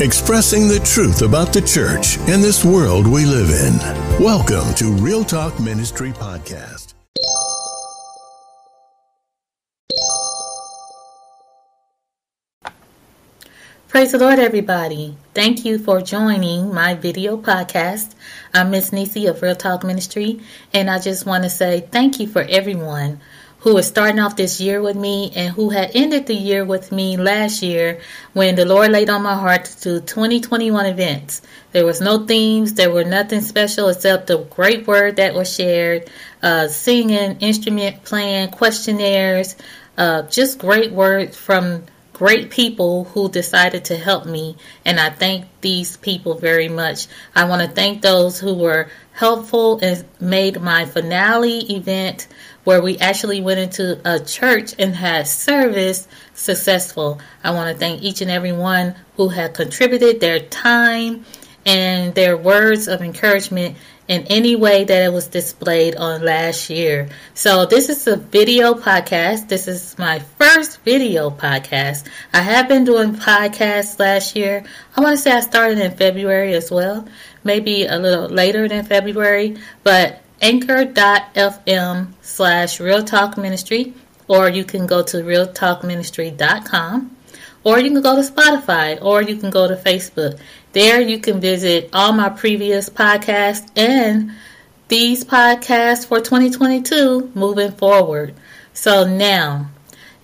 expressing the truth about the church and this world we live in. Welcome to Real Talk Ministry Podcast. Praise the Lord, everybody. Thank you for joining my video podcast. I'm Miss Nisi of Real Talk Ministry, and I just want to say thank you for everyone who is starting off this year with me and who had ended the year with me last year when the Lord laid on my heart to do 2021 events. There was no themes, there were nothing special except the great word that was shared, uh, singing, instrument playing, questionnaires, uh, just great words from great people who decided to help me, and I thank these people very much. I want to thank those who were helpful and made my finale event where we actually went into a church and had service successful. I want to thank each and every one who had contributed their time and their words of encouragement in any way that it was displayed on last year. So this is a video podcast. This is my first video podcast. I have been doing podcasts last year. I want to say I started in February as well, maybe a little later than February, but anchor.fm slash real talk ministry, or you can go to realtalkministry.com or you can go to Spotify, or you can go to Facebook. There you can visit all my previous podcasts and these podcasts for 2022 moving forward. So now,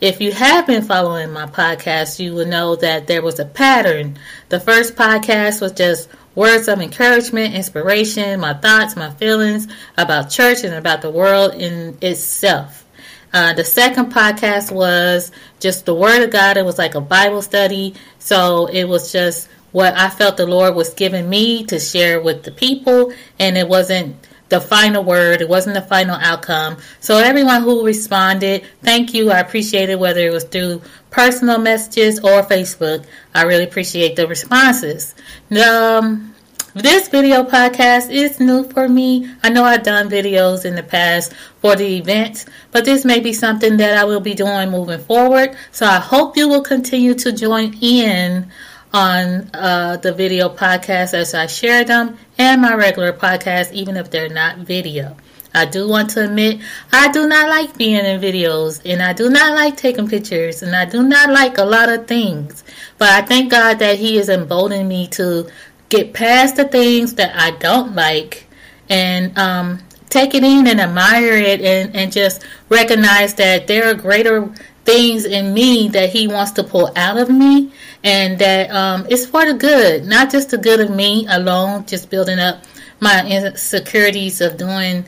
if you have been following my podcast, you will know that there was a pattern. The first podcast was just words of encouragement, inspiration, my thoughts, my feelings about church and about the world in itself. Uh, the second podcast was just the Word of God. It was like a Bible study. So it was just what I felt the Lord was giving me to share with the people. And it wasn't the final word, it wasn't the final outcome. So everyone who responded, thank you. I appreciate it, whether it was through personal messages or Facebook. I really appreciate the responses. Um, this video podcast is new for me. I know I've done videos in the past for the events, but this may be something that I will be doing moving forward. So I hope you will continue to join in on uh, the video podcast as I share them and my regular podcast, even if they're not video. I do want to admit I do not like being in videos and I do not like taking pictures and I do not like a lot of things. But I thank God that He is emboldening me to get past the things that I don't like and um, take it in and admire it and, and just recognize that there are greater things in me that he wants to pull out of me and that um, it's for the good, not just the good of me alone, just building up my insecurities of doing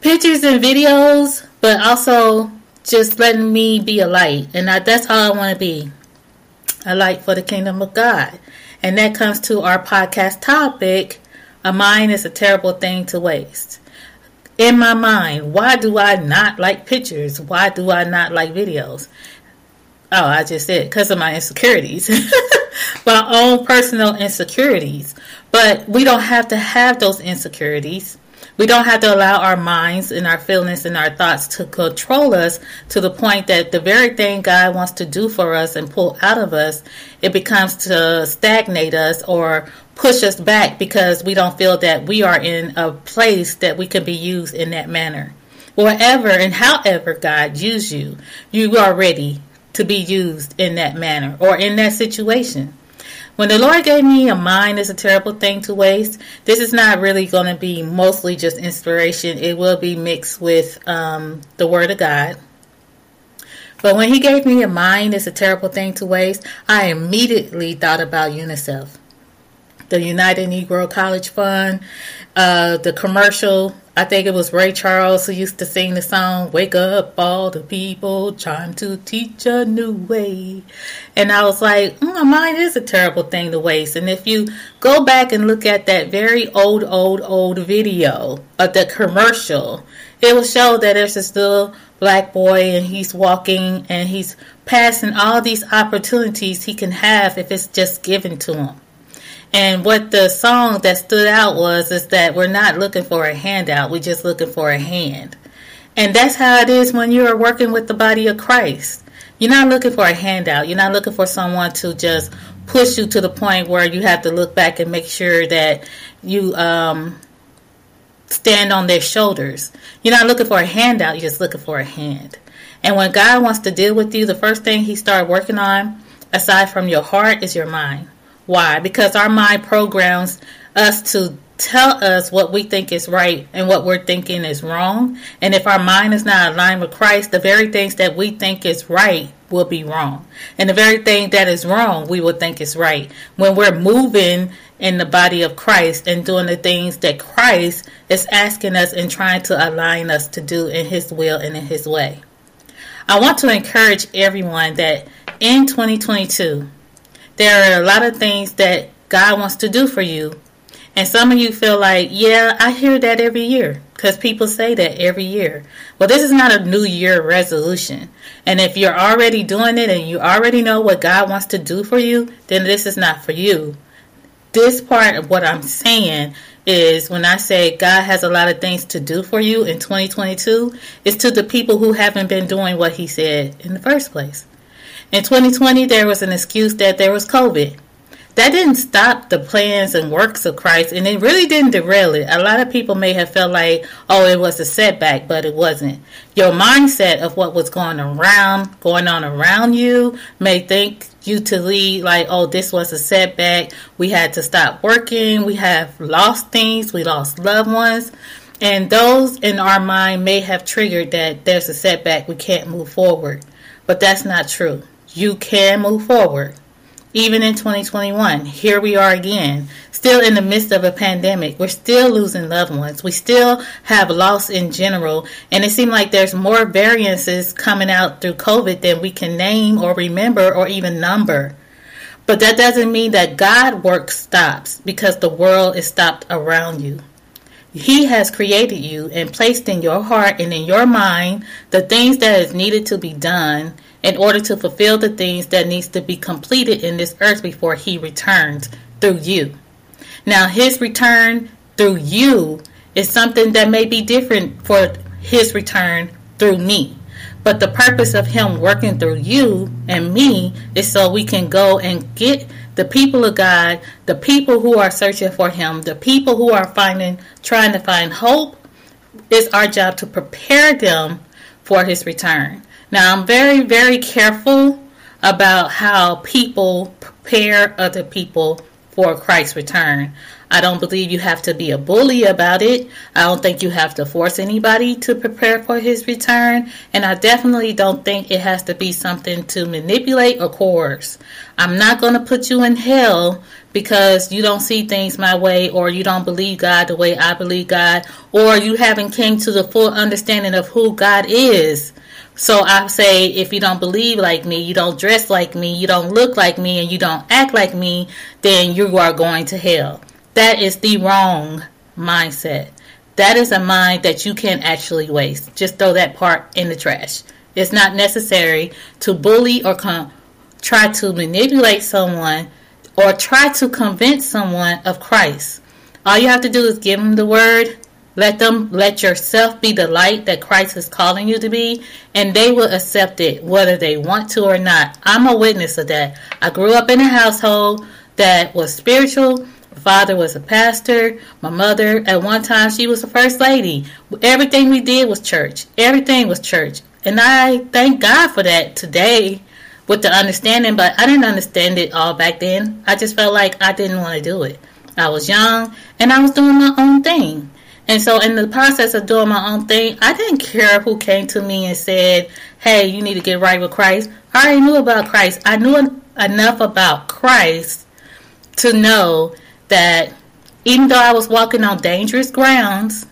pictures and videos, but also just letting me be a light. And I, that's all I want to be a light for the kingdom of God. And that comes to our podcast topic a mind is a terrible thing to waste. In my mind, why do I not like pictures? Why do I not like videos? Oh, I just said because of my insecurities, my own personal insecurities. But we don't have to have those insecurities we don't have to allow our minds and our feelings and our thoughts to control us to the point that the very thing God wants to do for us and pull out of us, it becomes to stagnate us or push us back because we don't feel that we are in a place that we can be used in that manner. Wherever and however God used you, you are ready to be used in that manner or in that situation. When the Lord gave me a mind is a terrible thing to waste, this is not really going to be mostly just inspiration. It will be mixed with um, the Word of God. But when He gave me a mind is a terrible thing to waste, I immediately thought about UNICEF, the United Negro College Fund, uh, the commercial I think it was Ray Charles who used to sing the song, Wake Up All the People, Trying to Teach a New Way. And I was like, mm, mine is a terrible thing to waste. And if you go back and look at that very old, old, old video of the commercial, it will show that there's this little black boy and he's walking and he's passing all these opportunities he can have if it's just given to him. And what the song that stood out was is that we're not looking for a handout, we're just looking for a hand. And that's how it is when you're working with the body of Christ. You're not looking for a handout. You're not looking for someone to just push you to the point where you have to look back and make sure that you um, stand on their shoulders. You're not looking for a handout. You're just looking for a hand. And when God wants to deal with you, the first thing He started working on, aside from your heart, is your mind. Why? Because our mind programs us to tell us what we think is right and what we're thinking is wrong. And if our mind is not aligned with Christ, the very things that we think is right will be wrong. And the very thing that is wrong, we will think is right. When we're moving in the body of Christ and doing the things that Christ is asking us and trying to align us to do in His will and in His way. I want to encourage everyone that in 2022, there are a lot of things that God wants to do for you and some of you feel like, yeah, I hear that every year because people say that every year. Well, this is not a new year resolution. And if you're already doing it and you already know what God wants to do for you, then this is not for you. This part of what I'm saying is when I say God has a lot of things to do for you in 2022, it's to the people who haven't been doing what He said in the first place. In 2020, there was an excuse that there was COVID that didn't stop the plans and works of Christ, and it really didn't derail it. A lot of people may have felt like, oh, it was a setback, but it wasn't. Your mindset of what was going around, going on around you, may think you to lead like, oh, this was a setback. We had to stop working. We have lost things. We lost loved ones. And those in our mind may have triggered that there's a setback. We can't move forward. But that's not true. You can move forward even in 2021. Here we are again, still in the midst of a pandemic. We're still losing loved ones. We still have loss in general. And it seems like there's more variances coming out through COVID than we can name or remember or even number. But that doesn't mean that God work stops because the world is stopped around you. He has created you and placed in your heart and in your mind the things that is needed to be done in order to fulfill the things that needs to be completed in this earth before he returns through you. Now his return through you is something that may be different for his return through me. But the purpose of him working through you and me is so we can go and get the people of God, the people who are searching for him, the people who are finding trying to find hope. It's our job to prepare them for his return. Now, I'm very, very careful about how people prepare other people for Christ's return. I don't believe you have to be a bully about it. I don't think you have to force anybody to prepare for his return. And I definitely don't think it has to be something to manipulate or coerce. I'm not going to put you in hell because you don't see things my way or you don't believe God the way I believe God or you haven't came to the full understanding of who God is. So I say, if you don't believe like me, you don't dress like me, you don't look like me, and you don't act like me, then you are going to hell. That is the wrong mindset. That is a mind that you can actually waste. Just throw that part in the trash. It's not necessary to bully or com- try to manipulate someone or try to convince someone of Christ. All you have to do is give them the word, let them let yourself be the light that Christ is calling you to be, and they will accept it whether they want to or not. I'm a witness of that. I grew up in a household that was spiritual. My father was a pastor. My mother, at one time, she was the first lady. Everything we did was church. Everything was church. And I thank God for that today with the understanding, but I didn't understand it all back then. I just felt like I didn't want to do it. I was young and I was doing my own thing. And so, in the process of doing my own thing, I didn't care who came to me and said, Hey, you need to get right with Christ. I already knew about Christ. I knew enough about Christ to know that even though I was walking on dangerous grounds,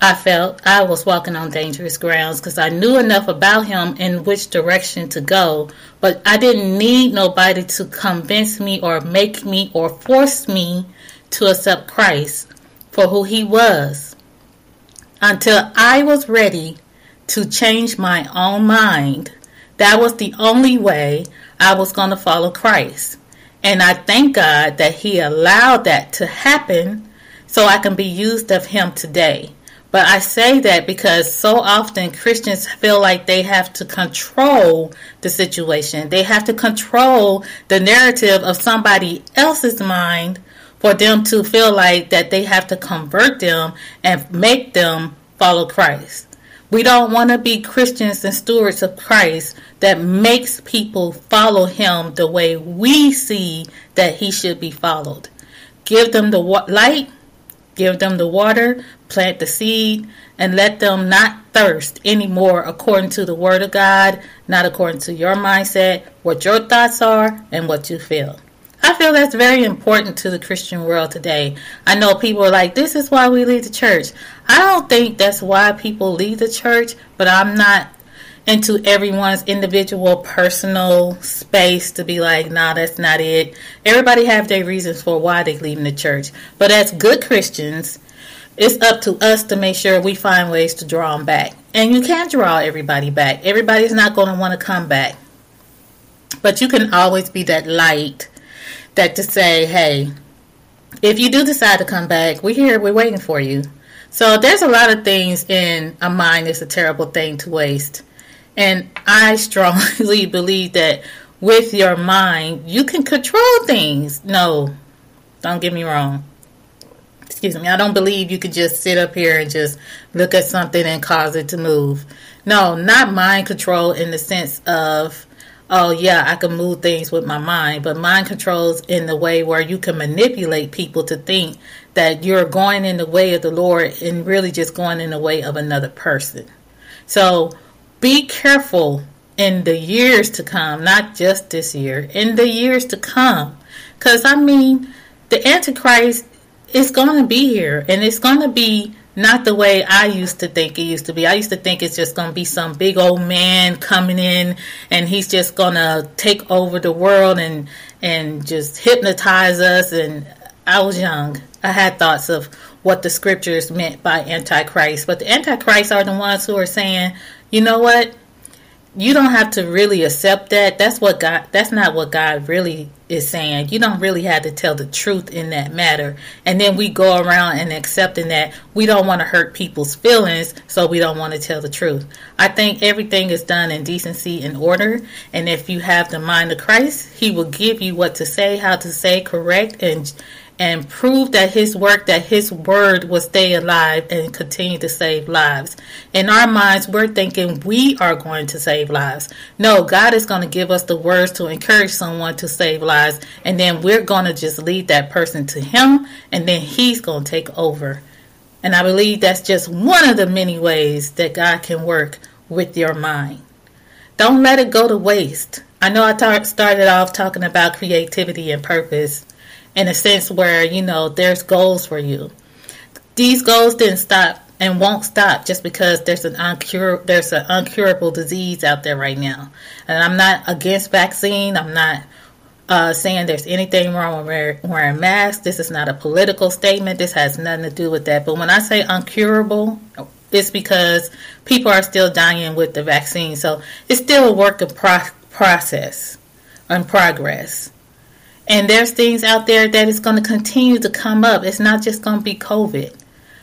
I felt I was walking on dangerous grounds because I knew enough about him in which direction to go. But I didn't need nobody to convince me or make me or force me to accept Christ for who he was until I was ready to change my own mind. That was the only way I was going to follow Christ. And I thank God that He allowed that to happen so I can be used of Him today. But I say that because so often Christians feel like they have to control the situation. They have to control the narrative of somebody else's mind for them to feel like that they have to convert them and make them follow Christ. We don't want to be Christians and stewards of Christ that makes people follow him the way we see that he should be followed. Give them the light, give them the water, plant the seed, and let them not thirst anymore according to the word of God, not according to your mindset, what your thoughts are, and what you feel. I feel that's very important to the Christian world today. I know people are like, this is why we leave the church. I don't think that's why people leave the church, but I'm not into everyone's individual personal space to be like, nah, that's not it. Everybody have their reasons for why they're leaving the church. But as good Christians, it's up to us to make sure we find ways to draw them back. And you can't draw everybody back. Everybody's not going to want to come back. But you can always be that light that to say, hey, if you do decide to come back, we're here, we're waiting for you. So there's a lot of things in a mind that's a terrible thing to waste. And I strongly believe that with your mind, you can control things. No, don't get me wrong. Excuse me. I don't believe you could just sit up here and just look at something and cause it to move. No, not mind control in the sense of oh yeah, I can move things with my mind, but mind controls in the way where you can manipulate people to think that you're going in the way of the Lord and really just going in the way of another person. So be careful in the years to come, not just this year, in the years to come. Because I mean, the Antichrist is going to be here and it's going to be not the way I used to think it used to be. I used to think it's just going to be some big old man coming in and he's just going to take over the world and and just hypnotize us and I was young. I had thoughts of what the scriptures meant by antichrist, but the antichrists are the ones who are saying, "You know what? You don't have to really accept that. That's what God that's not what God really is saying. You don't really have to tell the truth in that matter. And then we go around and accepting that we don't want to hurt people's feelings, so we don't want to tell the truth. I think everything is done in decency and order, and if you have the mind of Christ, he will give you what to say, how to say correct and and prove that his work, that his word will stay alive and continue to save lives. In our minds, we're thinking we are going to save lives. No, God is going to give us the words to encourage someone to save lives, and then we're going to just lead that person to him, and then he's going to take over. And I believe that's just one of the many ways that God can work with your mind. Don't let it go to waste. I know I started off talking about creativity and purpose in a sense where you know there's goals for you. These goals didn't stop and won't stop just because there's an uncur there's an uncurable disease out there right now. And I'm not against vaccine. I'm not uh, saying there's anything wrong with wearing, masks. This is not a political statement. This has nothing to do with that. But when I say uncurable, it's because people are still dying with the vaccine. So it's still a work in pro- process and progress. And there's things out there that is going to continue to come up. It's not just going to be COVID.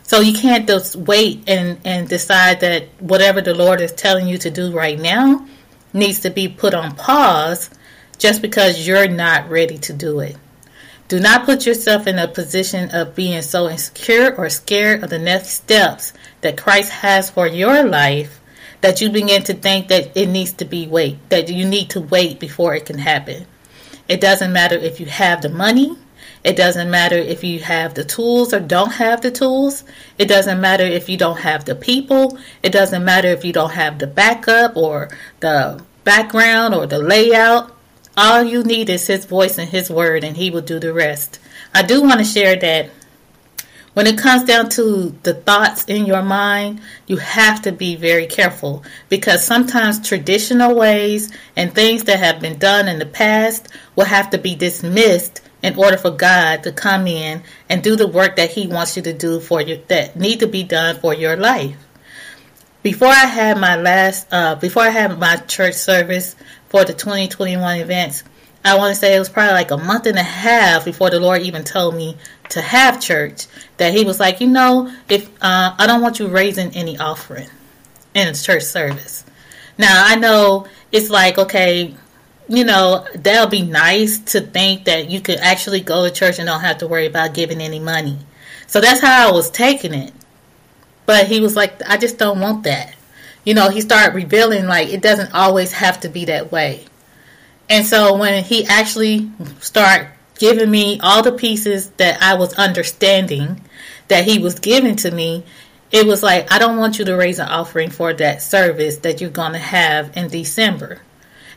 So you can't just wait and, and decide that whatever the Lord is telling you to do right now needs to be put on pause just because you're not ready to do it. Do not put yourself in a position of being so insecure or scared of the next steps that Christ has for your life that you begin to think that it needs to be wait, that you need to wait before it can happen. It doesn't matter if you have the money. It doesn't matter if you have the tools or don't have the tools. It doesn't matter if you don't have the people. It doesn't matter if you don't have the backup or the background or the layout. All you need is His voice and His word, and He will do the rest. I do want to share that when it comes down to the thoughts in your mind, you have to be very careful because sometimes traditional ways and things that have been done in the past will have to be dismissed in order for God to come in and do the work that He wants you to do for you that need to be done for your life. Before I had my last, uh, before I had my church service for the 2021 events, I want to say it was probably like a month and a half before the Lord even told me to have church that He was like, you know, if uh, I don't want you raising any offering in church service. Now I know it's like okay, you know that'll be nice to think that you could actually go to church and don't have to worry about giving any money. So that's how I was taking it. But he was like, I just don't want that. You know, he started revealing like it doesn't always have to be that way. And so when he actually started giving me all the pieces that I was understanding that he was giving to me, it was like, I don't want you to raise an offering for that service that you're going to have in December.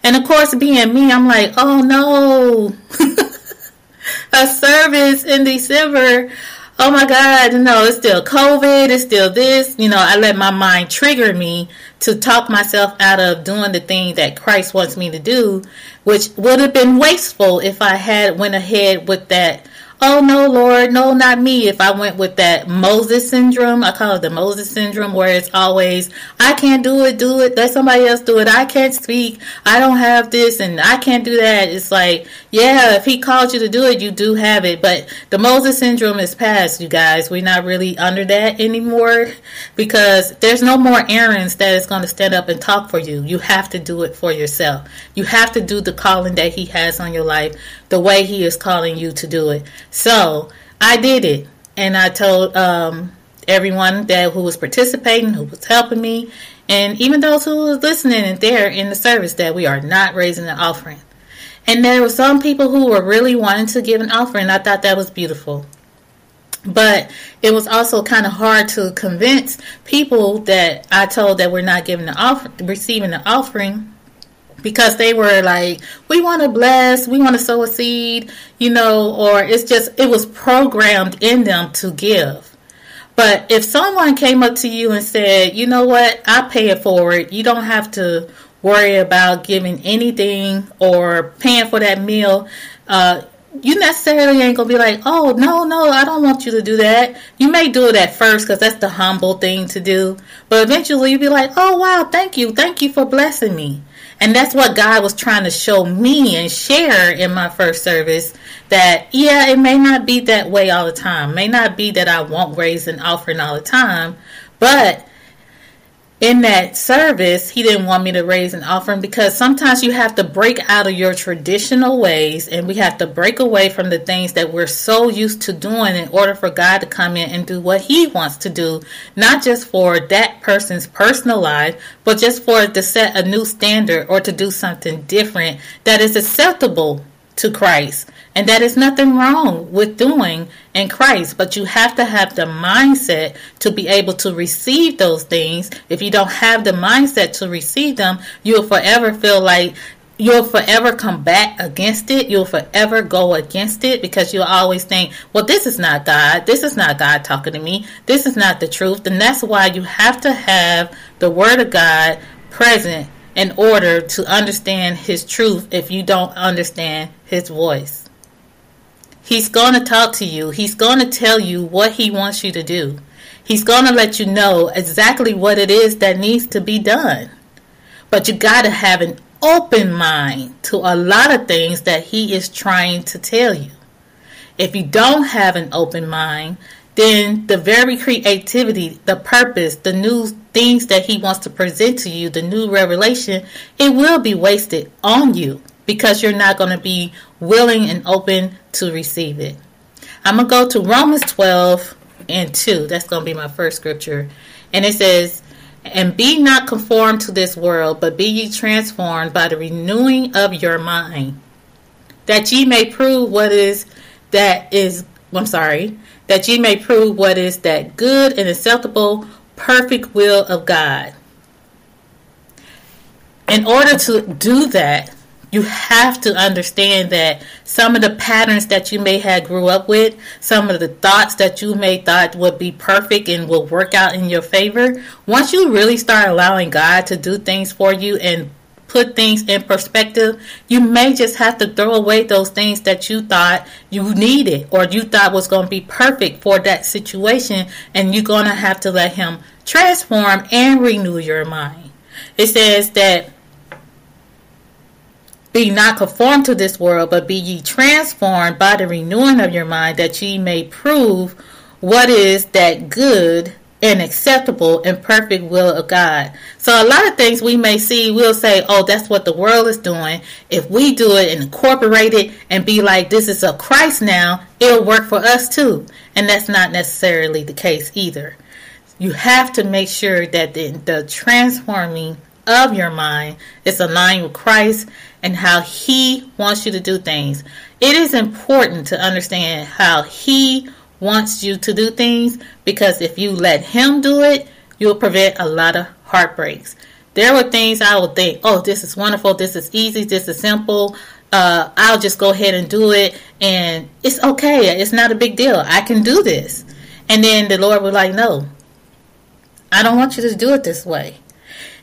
And of course, being me, I'm like, oh no, a service in December oh my God, no, it's still COVID, it's still this. You know, I let my mind trigger me to talk myself out of doing the thing that Christ wants me to do, which would have been wasteful if I had went ahead with that oh no, Lord, no, not me. If I went with that Moses syndrome, I call it the Moses syndrome, where it's always, I can't do it, do it, let somebody else do it. I can't speak, I don't have this, and I can't do that. It's like, yeah, if he called you to do it, you do have it. But the Moses syndrome is past, you guys. We're not really under that anymore because there's no more Aarons that is going to stand up and talk for you. You have to do it for yourself. You have to do the calling that he has on your life the way he is calling you to do it. So I did it, and I told um, everyone that who was participating, who was helping me, and even those who was listening and there in the service that we are not raising an offering. And there were some people who were really wanting to give an offering. I thought that was beautiful. But it was also kind of hard to convince people that I told that we're not giving the offer, receiving the offering because they were like, we want to bless, we want to sow a seed, you know, or it's just, it was programmed in them to give. But if someone came up to you and said, you know what, I pay it forward, you don't have to worry about giving anything or paying for that meal, uh, you necessarily ain't gonna be like, oh no, no, I don't want you to do that. You may do it at first because that's the humble thing to do, but eventually you'll be like, oh wow, thank you, thank you for blessing me. And that's what God was trying to show me and share in my first service that, yeah, it may not be that way all the time. may not be that I won't raise an offering all the time, but in that service, he didn't want me to raise an offering because sometimes you have to break out of your traditional ways and we have to break away from the things that we're so used to doing in order for God to come in and do what he wants to do, not just for that person's personal life, but just for to set a new standard or to do something different that is acceptable to Christ. And that is nothing wrong with doing in Christ, but you have to have the mindset to be able to receive those things. If you don't have the mindset to receive them, you'll forever feel like you'll forever combat against it. You'll forever go against it because you'll always think, well, this is not God. This is not God talking to me. This is not the truth. And that's why you have to have the Word of God present in order to understand His truth if you don't understand His voice. He's going to talk to you. He's going to tell you what he wants you to do. He's going to let you know exactly what it is that needs to be done. But you got to have an open mind to a lot of things that he is trying to tell you. If you don't have an open mind, then the very creativity, the purpose, the new things that he wants to present to you, the new revelation, it will be wasted on you because you're not going to be willing and open to receive it. I'm going to go to Romans 12 and 2. That's going to be my first scripture. And it says, And be not conformed to this world, but be ye transformed by the renewing of your mind, that ye may prove what is that is, I'm sorry, that ye may prove what is that good and acceptable, perfect will of God. In order to do that, you have to understand that some of the patterns that you may have grew up with, some of the thoughts that you may thought would be perfect and will work out in your favor, once you really start allowing God to do things for you and put things in perspective, you may just have to throw away those things that you thought you needed or you thought was going to be perfect for that situation and you're going to have to let him transform and renew your mind. It says that Be not conformed to this world, but be ye transformed by the renewing of your mind, that ye may prove what is that good and acceptable and perfect will of God. So a lot of things we may see, we'll say, oh, that's what the world is doing. If we do it and incorporate it and be like, this is a Christ now, it'll work for us too. And that's not necessarily the case either. You have to make sure that the, the transforming of your mind is aligned with Christ and how He wants you to do things. It is important to understand how He wants you to do things because if you let Him do it, you'll prevent a lot of heartbreaks. There were things I would think, oh, this is wonderful, this is easy, this is simple. Uh, I'll just go ahead and do it, and it's okay. It's not a big deal. I can do this. And then the Lord was like, no, I don't want you to do it this way.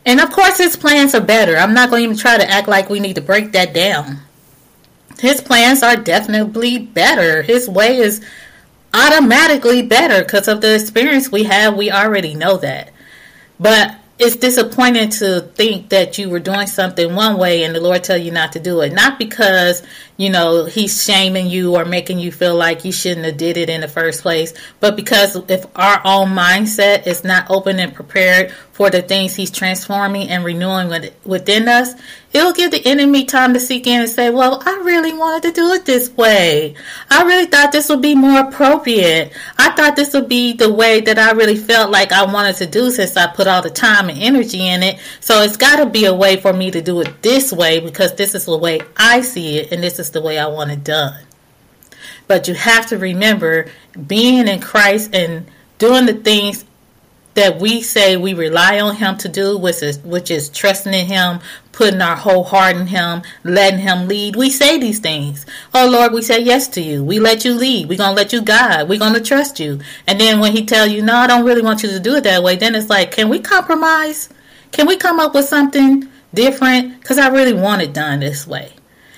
And of course, his plans are better. I'm not going to even try to act like we need to break that down. His plans are definitely better. His way is automatically better because of the experience we have. We already know that. But it's disappointing to think that you were doing something one way and the Lord tell you not to do it. Not because, you know, he's shaming you or making you feel like you shouldn't have did it in the first place, but because if our own mindset is not open and prepared for the things he's transforming and renewing within us, it'll give the enemy time to seek in and say, well, I really wanted to do it this way. I really thought this would be more appropriate. I thought this would be the way that I really felt like I wanted to do since I put all the time and energy in it. So it's got to be a way for me to do it this way because this is the way I see it and this is the way I want it done. But you have to remember being in Christ and doing the things that we say we rely on him to do, which is which is trusting in him, putting our whole heart in him, letting him lead. We say these things. Oh Lord, we say yes to you. We let you lead. We're gonna let you guide. We're gonna trust you. And then when he tell you, no, I don't really want you to do it that way, then it's like, can we compromise? Can we come up with something different? Because I really want it done this way.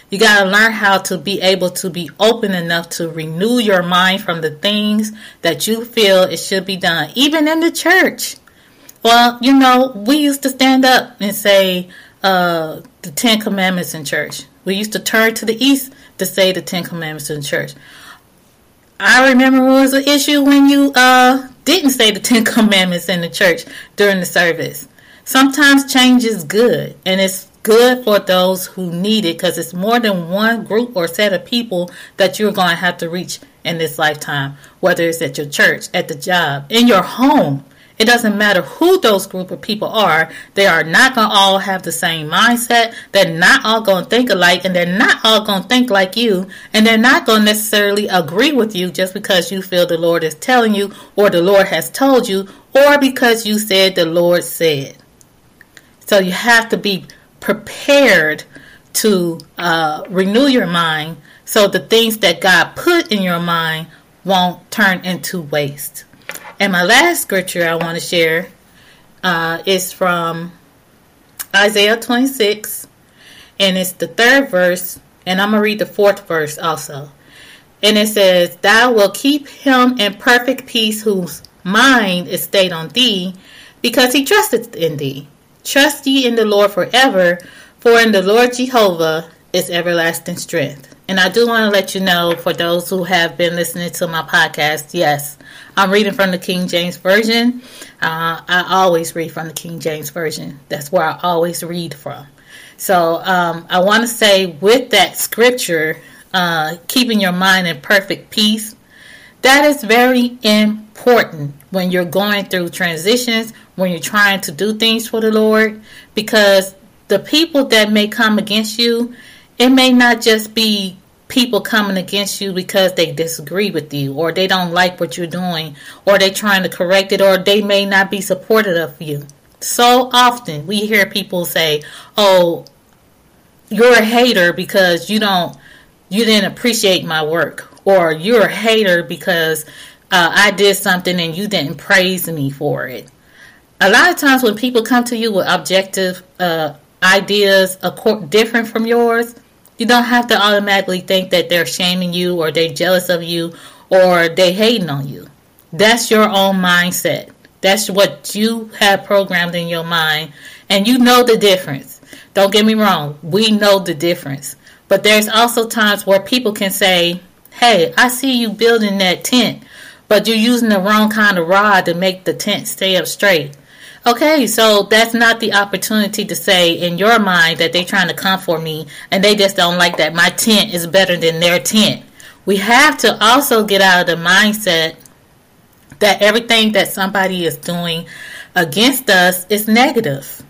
You got to learn how to be able to be open enough to renew your mind from the things that you feel it should be done, even in the church. Well, you know, we used to stand up and say uh, the Ten Commandments in church. We used to turn to the east to say the Ten Commandments in church. I remember it was an issue when you uh, didn't say the Ten Commandments in the church during the service. Sometimes change is good, and it's good for those who need it because it's more than one group or set of people that you're going to have to reach in this lifetime, whether it's at your church, at the job, in your home. It doesn't matter who those group of people are. They are not going to all have the same mindset. They're not all going to think alike and they're not all going to think like you. And they're not going to necessarily agree with you just because you feel the Lord is telling you or the Lord has told you or because you said the Lord said. So you have to be prepared to uh, renew your mind so the things that God put in your mind won't turn into waste. And my last scripture I want to share uh, is from Isaiah 26, and it's the third verse, and I'm going to read the fourth verse also. And it says, Thou wilt keep him in perfect peace whose mind is stayed on thee, because he trusteth in thee. Trust ye in the Lord forever, for in the Lord Jehovah is everlasting strength. And I do want to let you know, for those who have been listening to my podcast, yes, I'm reading from the King James Version. Uh, I always read from the King James Version. That's where I always read from. So um, I want to say, with that scripture, uh, keeping your mind in perfect peace, that is very important when you're going through transitions, when you're trying to do things for the Lord, because the people that may come against you, it may not just be people coming against you because they disagree with you or they don't like what you're doing or they're trying to correct it or they may not be supportive of you. So often we hear people say, "Oh, you're a hater because you don't you didn't appreciate my work or you're a hater because uh, I did something and you didn't praise me for it. A lot of times when people come to you with objective uh, ideas different from yours, you don't have to automatically think that they're shaming you or they're jealous of you or they hating on you. That's your own mindset. That's what you have programmed in your mind, and you know the difference. Don't get me wrong, we know the difference. But there's also times where people can say, Hey, I see you building that tent, but you're using the wrong kind of rod to make the tent stay up straight. Okay, so that's not the opportunity to say in your mind that they're trying to come for me and they just don't like that my tent is better than their tent. We have to also get out of the mindset that everything that somebody is doing against us is negative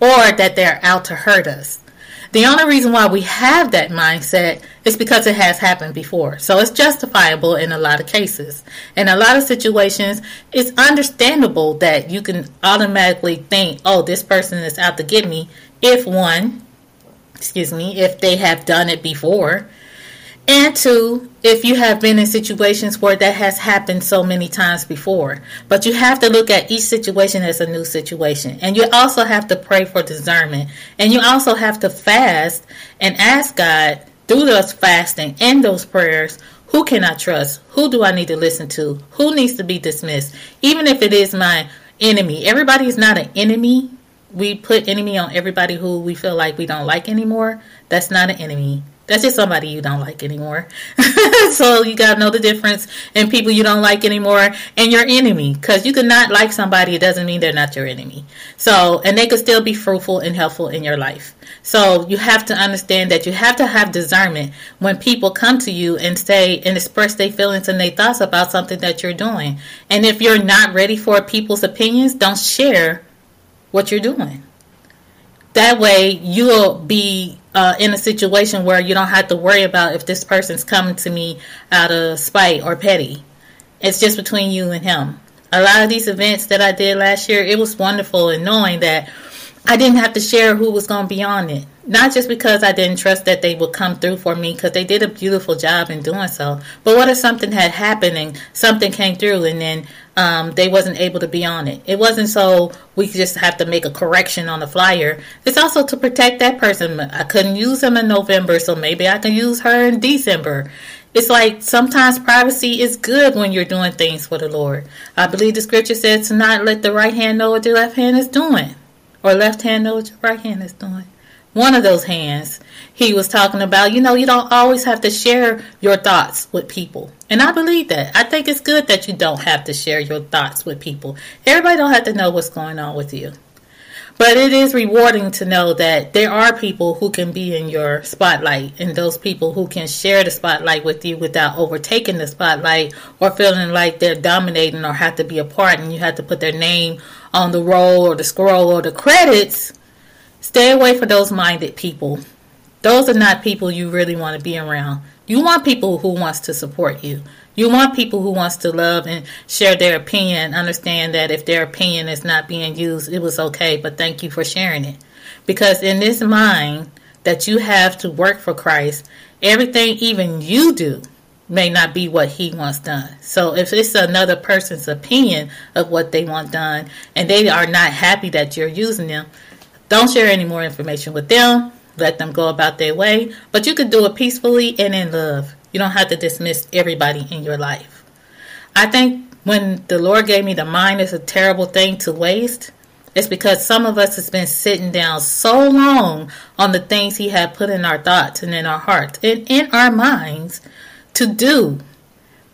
or that they're out to hurt us. The only reason why we have that mindset is because it has happened before. So it's justifiable in a lot of cases. In a lot of situations, it's understandable that you can automatically think, oh, this person is out to get me if one, excuse me, if they have done it before. And two, if you have been in situations where that has happened so many times before. But you have to look at each situation as a new situation. And you also have to pray for discernment. And you also have to fast and ask God through those fasting and those prayers who can I trust? Who do I need to listen to? Who needs to be dismissed? Even if it is my enemy. Everybody is not an enemy. We put enemy on everybody who we feel like we don't like anymore. That's not an enemy. That's just somebody you don't like anymore. so you gotta know the difference in people you don't like anymore and your enemy. Because you cannot like somebody, it doesn't mean they're not your enemy. So, and they could still be fruitful and helpful in your life. So you have to understand that you have to have discernment when people come to you and say and express their feelings and their thoughts about something that you're doing. And if you're not ready for people's opinions, don't share what you're doing. That way, you'll be uh, in a situation where you don't have to worry about if this person's coming to me out of spite or petty. It's just between you and him. A lot of these events that I did last year, it was wonderful in knowing that I didn't have to share who was going to be on it. Not just because I didn't trust that they would come through for me, because they did a beautiful job in doing so. But what if something had happened and something came through and then um, they wasn't able to be on it? It wasn't so we just have to make a correction on the flyer. It's also to protect that person. I couldn't use them in November, so maybe I can use her in December. It's like sometimes privacy is good when you're doing things for the Lord. I believe the scripture says to not let the right hand know what the left hand is doing, or left hand know what your right hand is doing one of those hands, he was talking about, you know, you don't always have to share your thoughts with people. And I believe that. I think it's good that you don't have to share your thoughts with people. Everybody don't have to know what's going on with you. But it is rewarding to know that there are people who can be in your spotlight and those people who can share the spotlight with you without overtaking the spotlight or feeling like they're dominating or have to be a part and you have to put their name on the roll or the scroll or the credits Stay away from those minded people. Those are not people you really want to be around. You want people who wants to support you. You want people who wants to love and share their opinion. Understand that if their opinion is not being used, it was okay, but thank you for sharing it. Because in this mind that you have to work for Christ, everything even you do may not be what he wants done. So if it's another person's opinion of what they want done and they are not happy that you're using them, don't share any more information with them. Let them go about their way. But you can do it peacefully and in love. You don't have to dismiss everybody in your life. I think when the Lord gave me the mind is a terrible thing to waste, it's because some of us has been sitting down so long on the things He had put in our thoughts and in our hearts and in our minds to do.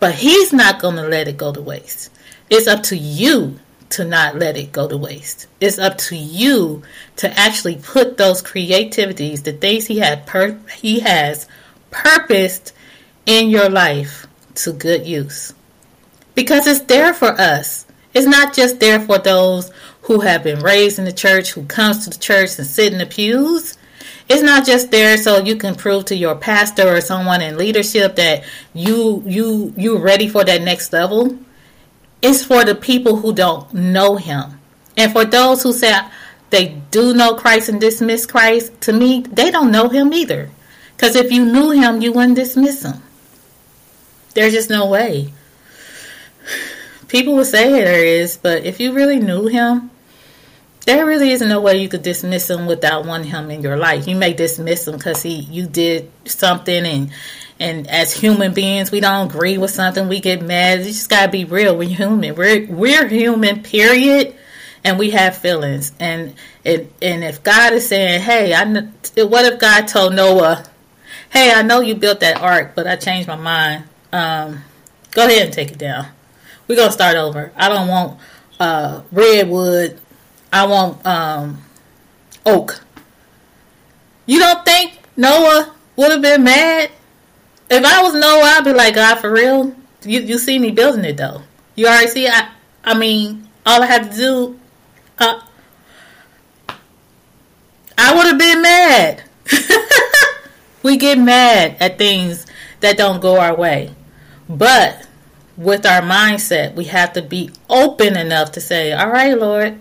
But He's not going to let it go to waste. It's up to you to not let it go to waste. It's up to you to actually put those creativities, the things he had per- he has purposed in your life to good use. Because it's there for us. It's not just there for those who have been raised in the church, who comes to the church and sit in the pews. It's not just there so you can prove to your pastor or someone in leadership that you you you're ready for that next level. It's for the people who don't know him. And for those who say they do know Christ and dismiss Christ, to me, they don't know him either. Because if you knew him, you wouldn't dismiss him. There's just no way. People would say there is, but if you really knew him, there really isn't no way you could dismiss him without wanting him in your life. You may dismiss him because he you did something and and as human beings, we don't agree with something, we get mad. You just gotta be real. We're human. We're we're human. Period. and we have feelings. And and, and if God is saying, "Hey, I what if God told Noah, "Hey, I know you built that ark, but I changed my mind. Um, go ahead and take it down. We're gonna start over. I don't want uh, redwood. I want um, oak." You don't think Noah would have been mad? If I was Noah, I'd be like, God, for real? You you see me building it though. You already see. I I mean, all I had to do. Uh, I would have been mad. we get mad at things that don't go our way, but with our mindset, we have to be open enough to say, "All right, Lord."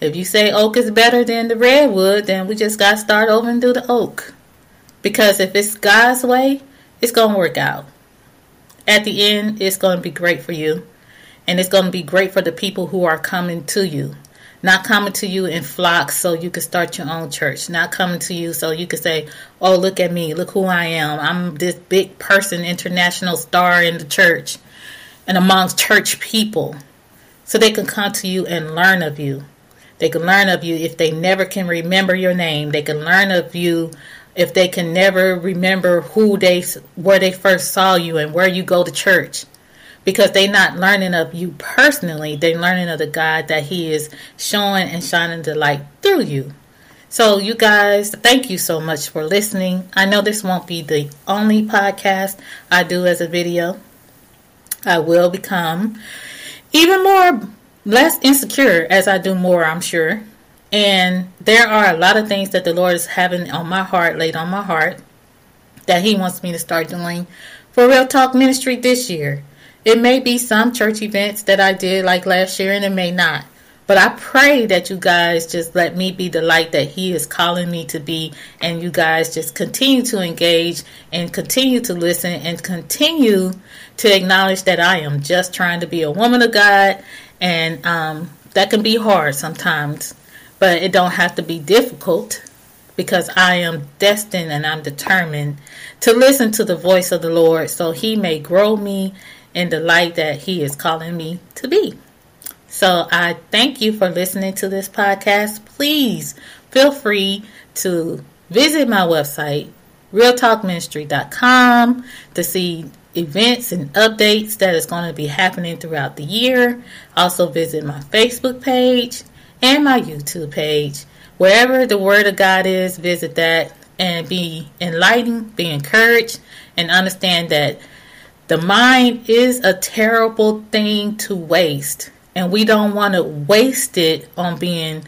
If you say oak is better than the redwood, then we just got to start over and do the oak. Because if it's God's way, it's going to work out. At the end, it's going to be great for you. And it's going to be great for the people who are coming to you. Not coming to you in flocks so you can start your own church. Not coming to you so you can say, oh, look at me. Look who I am. I'm this big person, international star in the church and amongst church people. So they can come to you and learn of you. They can learn of you if they never can remember your name. They can learn of you if they can never remember who they where they first saw you and where you go to church. Because they're not learning of you personally they're learning of the god that he is showing and shining the light through you. So you guys thank you so much for listening. I know this won't be the only podcast i do as a video. I will become even more less insecure as i do more i'm sure and there are a lot of things that the Lord is having on my heart, laid on my heart, that He wants me to start doing for Real Talk Ministry this year. It may be some church events that I did like last year, and it may not. But I pray that you guys just let me be the light that He is calling me to be, and you guys just continue to engage and continue to listen and continue to acknowledge that I am just trying to be a woman of God, and um, that can be hard sometimes but it don't have to be difficult because I am destined and I'm determined to listen to the voice of the Lord so he may grow me in the light that he is calling me to be. So I thank you for listening to this podcast. Please feel free to visit my website, realtalkministry.com, to see events and updates that is going to be happening throughout the year. Also visit my Facebook page and my YouTube page. Wherever the Word of God is, visit that and be enlightened, be encouraged, and understand that the mind is a terrible thing to waste. And we don't want to waste it on being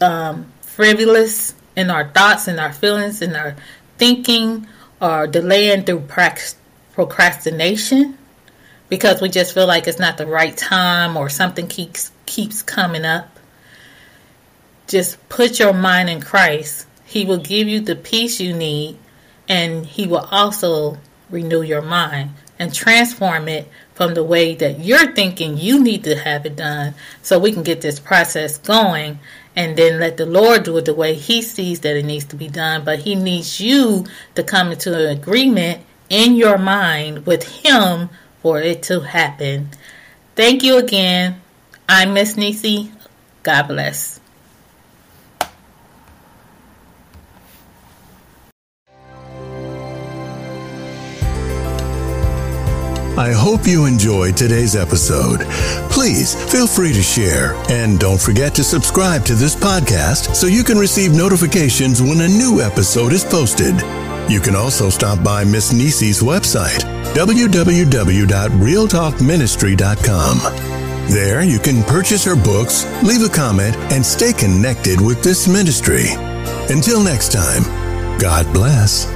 um, frivolous in our thoughts and our feelings and our thinking or delaying through procrastination because we just feel like it's not the right time or something keeps keeps coming up just put your mind in Christ. He will give you the peace you need, and He will also renew your mind and transform it from the way that you're thinking you need to have it done so we can get this process going and then let the Lord do it the way He sees that it needs to be done. But He needs you to come into an agreement in your mind with Him for it to happen. Thank you again. I'm Miss Nisi. God bless. I hope you enjoyed today's episode. Please feel free to share and don't forget to subscribe to this podcast so you can receive notifications when a new episode is posted. You can also stop by Miss Nisi's website, www.realtalkministry.com. There you can purchase her books, leave a comment, and stay connected with this ministry. Until next time, God bless.